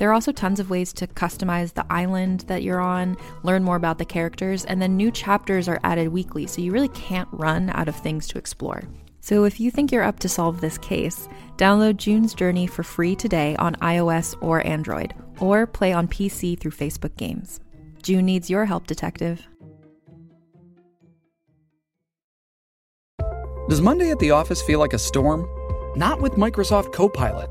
There are also tons of ways to customize the island that you're on, learn more about the characters, and then new chapters are added weekly, so you really can't run out of things to explore. So if you think you're up to solve this case, download June's Journey for free today on iOS or Android, or play on PC through Facebook Games. June needs your help, detective. Does Monday at the office feel like a storm? Not with Microsoft Copilot.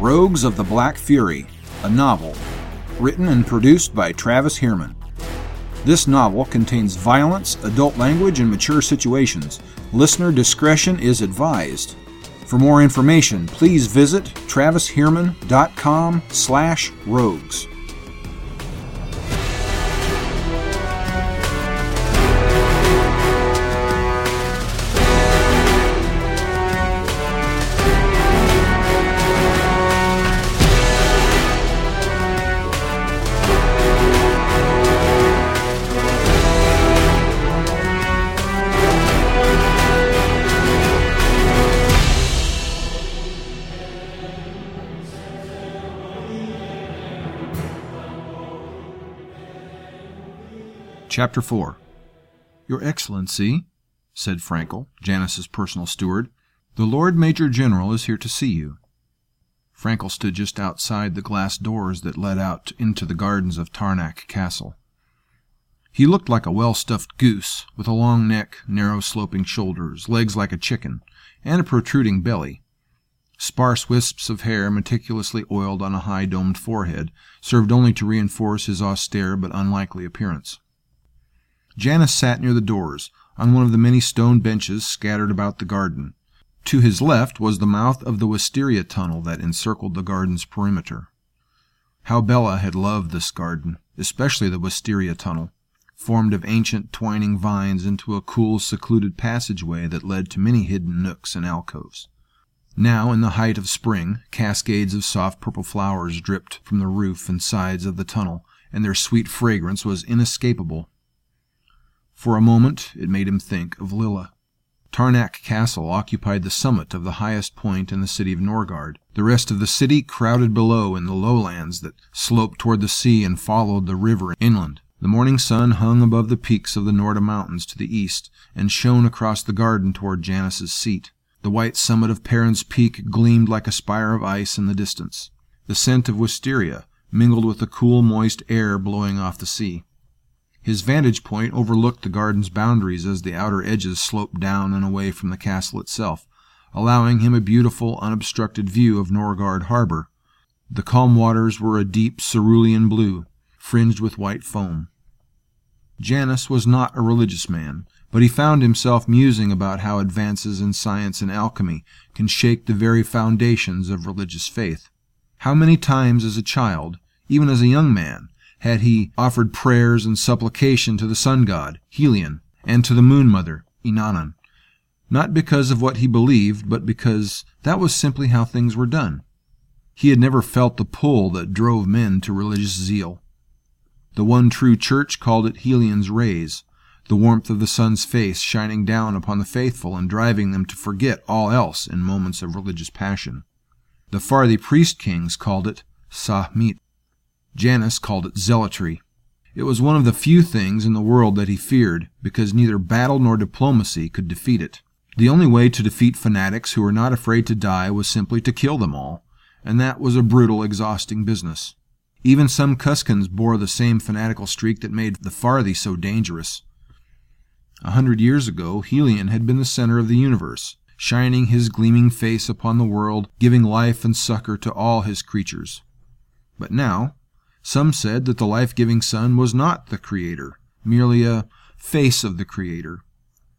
Rogues of the Black Fury, a novel, written and produced by Travis Heermann. This novel contains violence, adult language, and mature situations. Listener discretion is advised. For more information, please visit travisheermann.com slash rogues. Chapter 4 Your Excellency, said Frankel, Janus's personal steward, the Lord Major General is here to see you. Frankel stood just outside the glass doors that led out into the gardens of Tarnak Castle. He looked like a well-stuffed goose, with a long neck, narrow sloping shoulders, legs like a chicken, and a protruding belly. Sparse wisps of hair, meticulously oiled on a high domed forehead, served only to reinforce his austere but unlikely appearance. Janus sat near the doors, on one of the many stone benches scattered about the garden. To his left was the mouth of the wisteria tunnel that encircled the garden's perimeter. How Bella had loved this garden, especially the wisteria tunnel, formed of ancient twining vines into a cool, secluded passageway that led to many hidden nooks and alcoves. Now, in the height of spring, cascades of soft purple flowers dripped from the roof and sides of the tunnel, and their sweet fragrance was inescapable for a moment it made him think of Lilla. Tarnak Castle occupied the summit of the highest point in the city of Norgard. The rest of the city crowded below in the lowlands that sloped toward the sea and followed the river inland. The morning sun hung above the peaks of the Norda Mountains to the east and shone across the garden toward Janus's seat. The white summit of Perrin's Peak gleamed like a spire of ice in the distance. The scent of wisteria mingled with the cool, moist air blowing off the sea. His vantage point overlooked the garden's boundaries as the outer edges sloped down and away from the castle itself, allowing him a beautiful, unobstructed view of Norgard harbor. The calm waters were a deep cerulean blue, fringed with white foam. Janus was not a religious man, but he found himself musing about how advances in science and alchemy can shake the very foundations of religious faith. How many times as a child, even as a young man, had he offered prayers and supplication to the sun god, Helion, and to the moon mother, Inanna, not because of what he believed, but because that was simply how things were done. He had never felt the pull that drove men to religious zeal. The one true church called it Helion's rays, the warmth of the sun's face shining down upon the faithful and driving them to forget all else in moments of religious passion. The Farthi priest kings called it Sahmit. Janus called it zealotry. It was one of the few things in the world that he feared, because neither battle nor diplomacy could defeat it. The only way to defeat fanatics who were not afraid to die was simply to kill them all, and that was a brutal, exhausting business. Even some Cuskans bore the same fanatical streak that made the Farthi so dangerous. A hundred years ago, Helion had been the center of the universe, shining his gleaming face upon the world, giving life and succor to all his creatures. But now, some said that the life giving sun was not the Creator, merely a face of the Creator.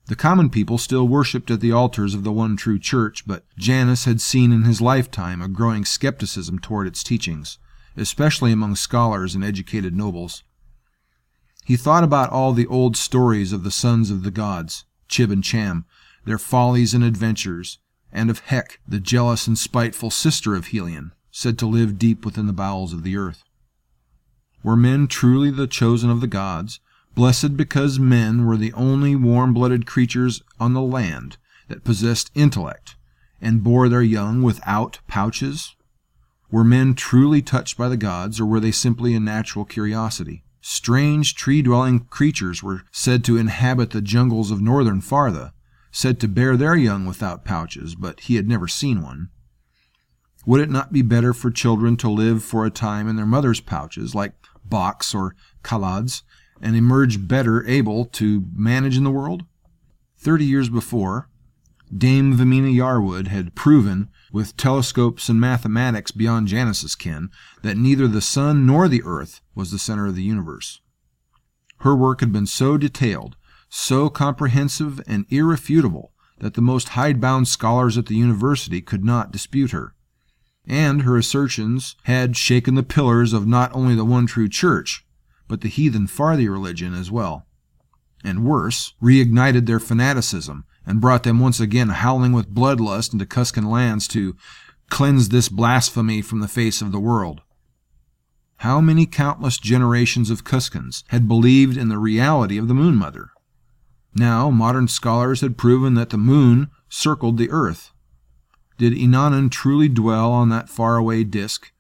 The common people still worshipped at the altars of the one true church, but Janus had seen in his lifetime a growing skepticism toward its teachings, especially among scholars and educated nobles. He thought about all the old stories of the sons of the gods, Chib and Cham, their follies and adventures, and of Hec, the jealous and spiteful sister of Helion, said to live deep within the bowels of the earth. Were men truly the chosen of the gods, blessed because men were the only warm blooded creatures on the land that possessed intellect and bore their young without pouches? Were men truly touched by the gods, or were they simply a natural curiosity? Strange tree dwelling creatures were said to inhabit the jungles of northern Fartha, said to bear their young without pouches, but he had never seen one. Would it not be better for children to live for a time in their mother's pouches, like Box or Kalads, and emerge better able to manage in the world? Thirty years before, Dame Vemina Yarwood had proven, with telescopes and mathematics beyond Janus's ken, that neither the sun nor the earth was the center of the universe. Her work had been so detailed, so comprehensive and irrefutable, that the most hidebound scholars at the university could not dispute her and her assertions had shaken the pillars of not only the one true church, but the heathen Farthi religion as well. And worse, reignited their fanaticism and brought them once again howling with bloodlust into Cuscan lands to cleanse this blasphemy from the face of the world. How many countless generations of Cuscans had believed in the reality of the Moon Mother? Now, modern scholars had proven that the moon circled the earth, did Inanna truly dwell on that faraway disk,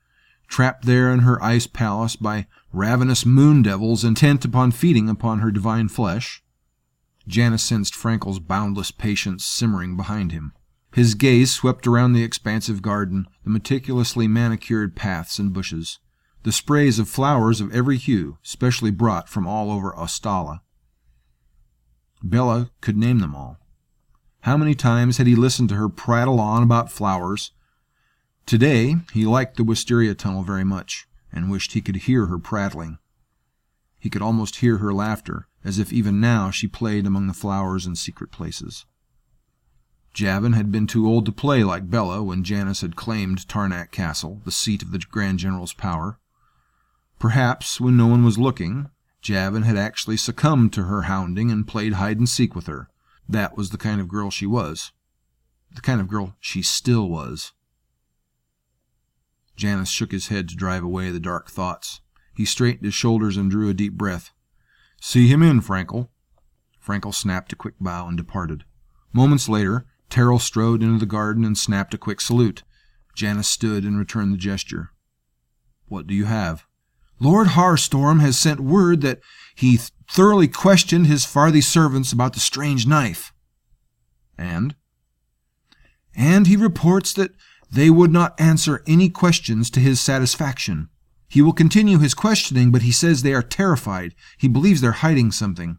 trapped there in her ice palace by ravenous moon devils intent upon feeding upon her divine flesh? Janus sensed Frankel's boundless patience simmering behind him. His gaze swept around the expansive garden, the meticulously manicured paths and bushes, the sprays of flowers of every hue, specially brought from all over Ostala. Bella could name them all. How many times had he listened to her prattle on about flowers? Today he liked the wisteria tunnel very much, and wished he could hear her prattling. He could almost hear her laughter, as if even now she played among the flowers in secret places. Javin had been too old to play like Bella when Janus had claimed Tarnak Castle, the seat of the Grand General's power. Perhaps, when no one was looking, Javin had actually succumbed to her hounding and played hide and seek with her, that was the kind of girl she was. The kind of girl she still was. Janus shook his head to drive away the dark thoughts. He straightened his shoulders and drew a deep breath. See him in, Frankel. Frankel snapped a quick bow and departed. Moments later, Terrell strode into the garden and snapped a quick salute. Janus stood and returned the gesture. What do you have? Lord Harstorm has sent word that he thoroughly questioned his Farthi servants about the strange knife. And? And he reports that they would not answer any questions to his satisfaction. He will continue his questioning, but he says they are terrified. He believes they're hiding something.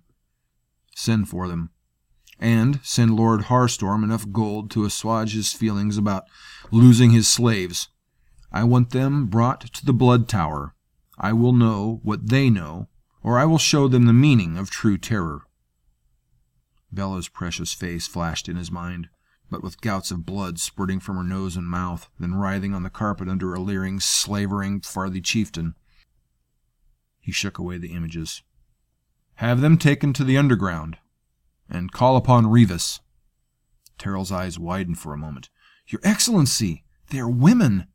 Send for them. And send Lord Harstorm enough gold to assuage his feelings about losing his slaves. I want them brought to the Blood Tower I will know what they know, or I will show them the meaning of true terror. Bella's precious face flashed in his mind, but with gouts of blood spurting from her nose and mouth, then writhing on the carpet under a leering, slavering Farthi chieftain. He shook away the images. Have them taken to the underground, and call upon Revis. Terrell's eyes widened for a moment. Your Excellency, they are women.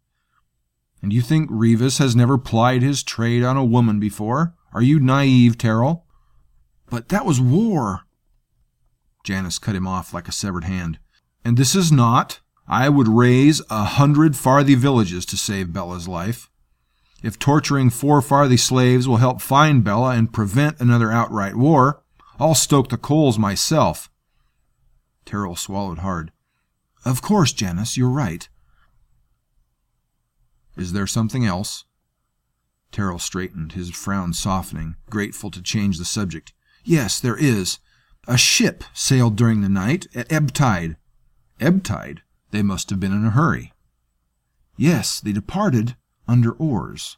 And you think Revis has never plied his trade on a woman before? Are you naive, Terrell? But that was war. Janus cut him off like a severed hand. And this is not. I would raise a hundred Farthi villages to save Bella's life. If torturing four Farthi slaves will help find Bella and prevent another outright war, I'll stoke the coals myself. Terrell swallowed hard. Of course, Janus, you're right. Is there something else? Terrell straightened, his frown softening, grateful to change the subject. Yes, there is. A ship sailed during the night at ebb tide. Ebb tide? They must have been in a hurry. Yes, they departed under oars.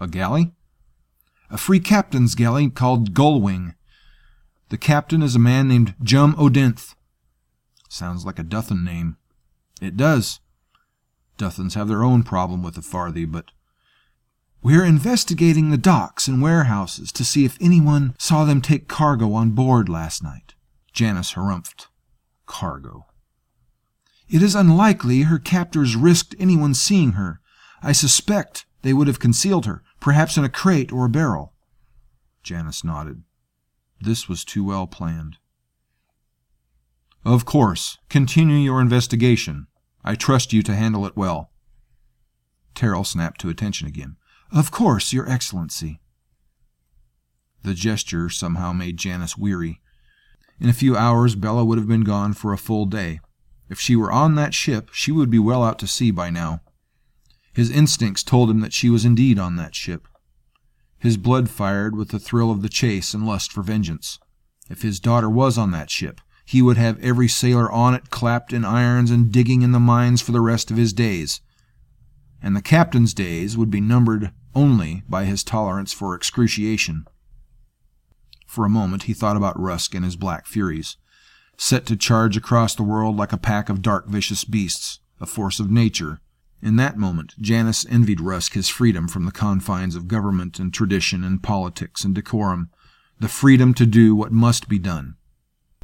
A galley? A free captain's galley called Gullwing. The captain is a man named Jum Odinth. Sounds like a Duthan name. It does. Duthans have their own problem with the Farthi, but we're investigating the docks and warehouses to see if anyone saw them take cargo on board last night. Janus harumphed. Cargo. It is unlikely her captors risked anyone seeing her. I suspect they would have concealed her, perhaps in a crate or a barrel. Janus nodded. This was too well planned. Of course. Continue your investigation. I trust you to handle it well. Terrell snapped to attention again. Of course, Your Excellency. The gesture somehow made Janus weary. In a few hours, Bella would have been gone for a full day. If she were on that ship, she would be well out to sea by now. His instincts told him that she was indeed on that ship. His blood fired with the thrill of the chase and lust for vengeance. If his daughter was on that ship, he would have every sailor on it clapped in irons and digging in the mines for the rest of his days. And the captain's days would be numbered only by his tolerance for excruciation. For a moment he thought about Rusk and his black furies, set to charge across the world like a pack of dark, vicious beasts, a force of nature. In that moment, Janus envied Rusk his freedom from the confines of government and tradition and politics and decorum, the freedom to do what must be done,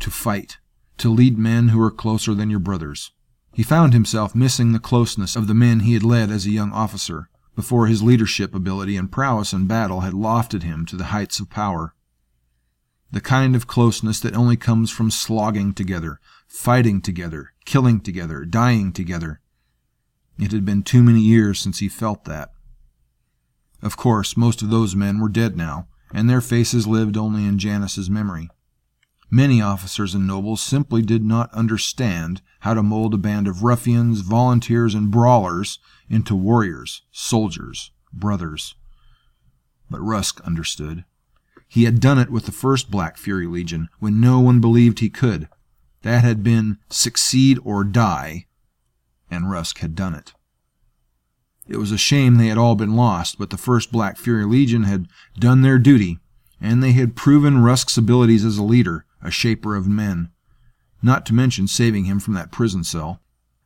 to fight, to lead men who are closer than your brothers. He found himself missing the closeness of the men he had led as a young officer, before his leadership ability and prowess in battle had lofted him to the heights of power. The kind of closeness that only comes from slogging together, fighting together, killing together, dying together. It had been too many years since he felt that. Of course, most of those men were dead now, and their faces lived only in Janus's memory. Many officers and nobles simply did not understand how to mold a band of ruffians, volunteers, and brawlers into warriors, soldiers, brothers. But Rusk understood. He had done it with the first Black Fury Legion when no one believed he could. That had been succeed or die, and Rusk had done it. It was a shame they had all been lost, but the first Black Fury Legion had done their duty, and they had proven Rusk's abilities as a leader, a shaper of men, not to mention saving him from that prison cell.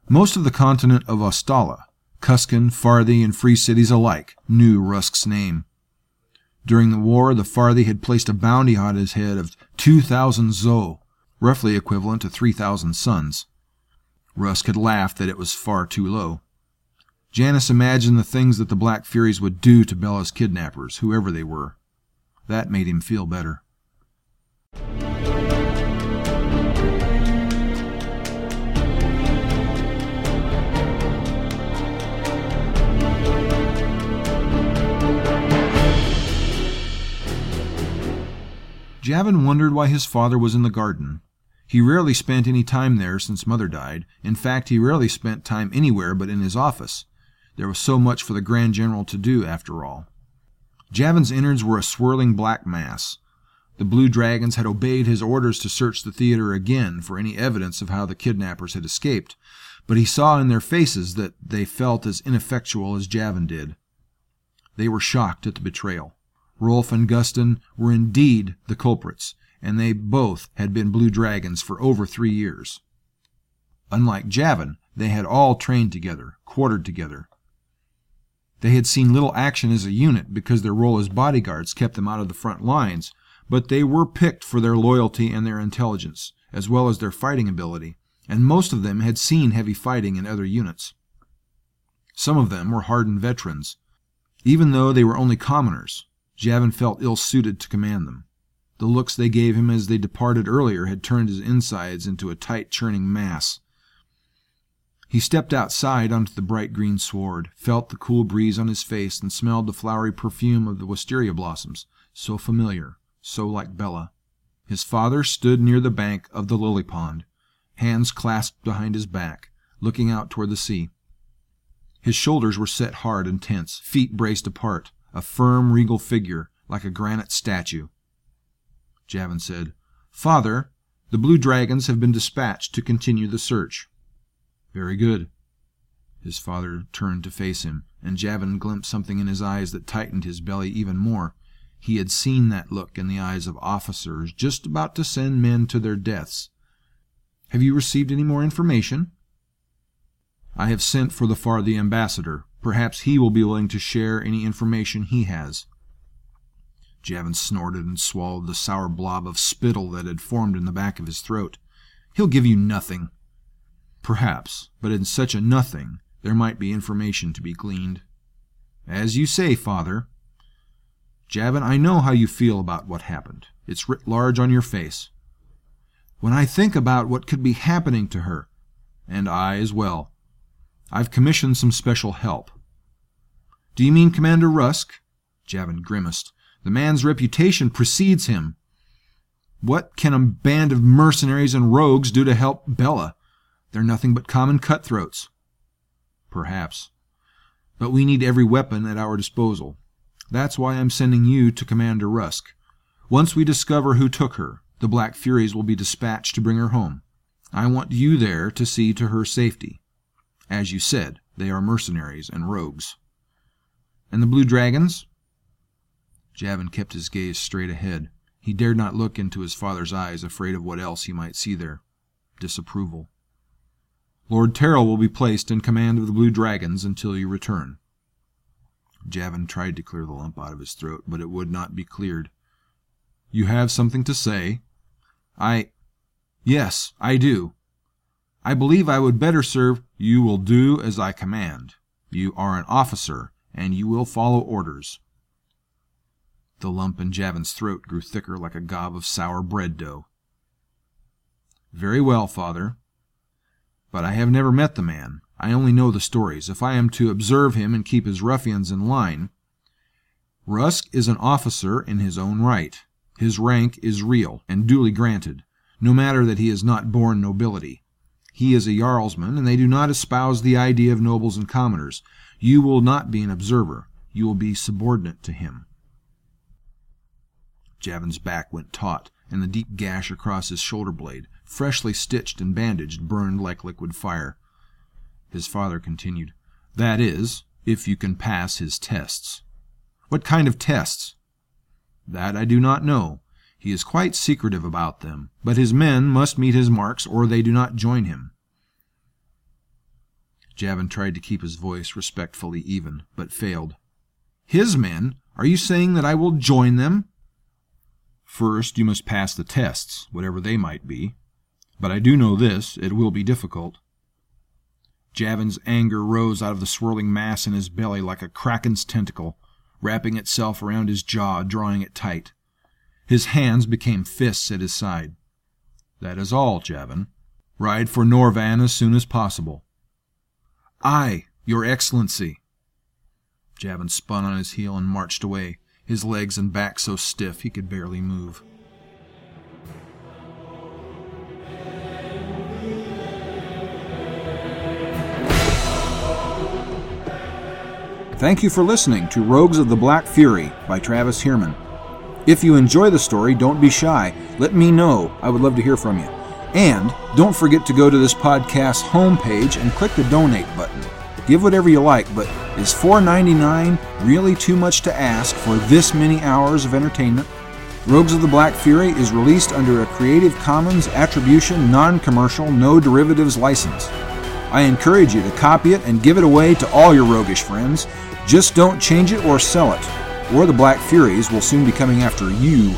Most of the continent of Ostala, Kuskan, Farthi, and Free Cities alike, knew Rusk's name. During the war, the Farthi had placed a bounty on his head of 2,000 zo, roughly equivalent to 3,000 suns. Rusk had laughed that it was far too low. Janus imagined the things that the Black Furies would do to Bella's kidnappers, whoever they were. That made him feel better. Javin wondered why his father was in the garden. He rarely spent any time there since mother died. In fact, he rarely spent time anywhere but in his office. There was so much for the Grand General to do, after all. Javin's innards were a swirling black mass. The Blue Dragons had obeyed his orders to search the theater again for any evidence of how the kidnappers had escaped, but he saw in their faces that they felt as ineffectual as Javin did. They were shocked at the betrayal. Rolf and Guston were indeed the culprits, and they both had been Blue Dragons for over three years. Unlike Javin, they had all trained together, quartered together. They had seen little action as a unit because their role as bodyguards kept them out of the front lines, but they were picked for their loyalty and their intelligence, as well as their fighting ability, and most of them had seen heavy fighting in other units. Some of them were hardened veterans, even though they were only commoners. Javin felt ill suited to command them. The looks they gave him as they departed earlier had turned his insides into a tight churning mass. He stepped outside onto the bright green sward, felt the cool breeze on his face, and smelled the flowery perfume of the wisteria blossoms, so familiar, so like Bella. His father stood near the bank of the lily pond, hands clasped behind his back, looking out toward the sea. His shoulders were set hard and tense, feet braced apart, a firm, regal figure, like a granite statue. Javin said, Father, the blue dragons have been dispatched to continue the search. Very good. His father turned to face him, and Javin glimpsed something in his eyes that tightened his belly even more. He had seen that look in the eyes of officers just about to send men to their deaths. Have you received any more information? I have sent for the Farthi ambassador. Perhaps he will be willing to share any information he has. Javin snorted and swallowed the sour blob of spittle that had formed in the back of his throat. He'll give you nothing. Perhaps, but in such a nothing there might be information to be gleaned. As you say, father. Javin, I know how you feel about what happened. It's writ large on your face. When I think about what could be happening to her, and I as well, I've commissioned some special help. Do you mean Commander Rusk? Javin grimaced. The man's reputation precedes him. What can a band of mercenaries and rogues do to help Bella? They're nothing but common cutthroats. Perhaps. But we need every weapon at our disposal. That's why I'm sending you to Commander Rusk. Once we discover who took her, the Black Furies will be dispatched to bring her home. I want you there to see to her safety. As you said, they are mercenaries and rogues. And the Blue Dragons? Javin kept his gaze straight ahead. He dared not look into his father's eyes, afraid of what else he might see there disapproval. Lord Terrell will be placed in command of the Blue Dragons until you return. Javin tried to clear the lump out of his throat, but it would not be cleared. You have something to say? I. Yes, I do. I believe I would better serve. You will do as I command. You are an officer, and you will follow orders. The lump in Javin's throat grew thicker like a gob of sour bread dough. Very well, father. But I have never met the man. I only know the stories. If I am to observe him and keep his ruffians in line, Rusk is an officer in his own right. His rank is real and duly granted, no matter that he is not born nobility. He is a jarlsman, and they do not espouse the idea of nobles and commoners. You will not be an observer. You will be subordinate to him. Javin's back went taut, and the deep gash across his shoulder blade, freshly stitched and bandaged, burned like liquid fire. His father continued, That is, if you can pass his tests. What kind of tests? That I do not know. He is quite secretive about them, but his men must meet his marks or they do not join him. Javin tried to keep his voice respectfully even, but failed. His men? Are you saying that I will join them? First, you must pass the tests, whatever they might be. But I do know this it will be difficult. Javin's anger rose out of the swirling mass in his belly like a kraken's tentacle, wrapping itself around his jaw, drawing it tight. His hands became fists at his side. That is all, Javin. Ride for Norvan as soon as possible. Aye, Your Excellency. Javin spun on his heel and marched away his legs and back so stiff he could barely move. Thank you for listening to Rogues of the Black Fury by Travis Heermann. If you enjoy the story, don't be shy. Let me know. I would love to hear from you. And don't forget to go to this podcast's homepage and click the donate button. Give whatever you like, but is $4.99 really too much to ask for this many hours of entertainment? Rogues of the Black Fury is released under a Creative Commons Attribution Non Commercial No Derivatives license. I encourage you to copy it and give it away to all your roguish friends. Just don't change it or sell it, or the Black Furies will soon be coming after you.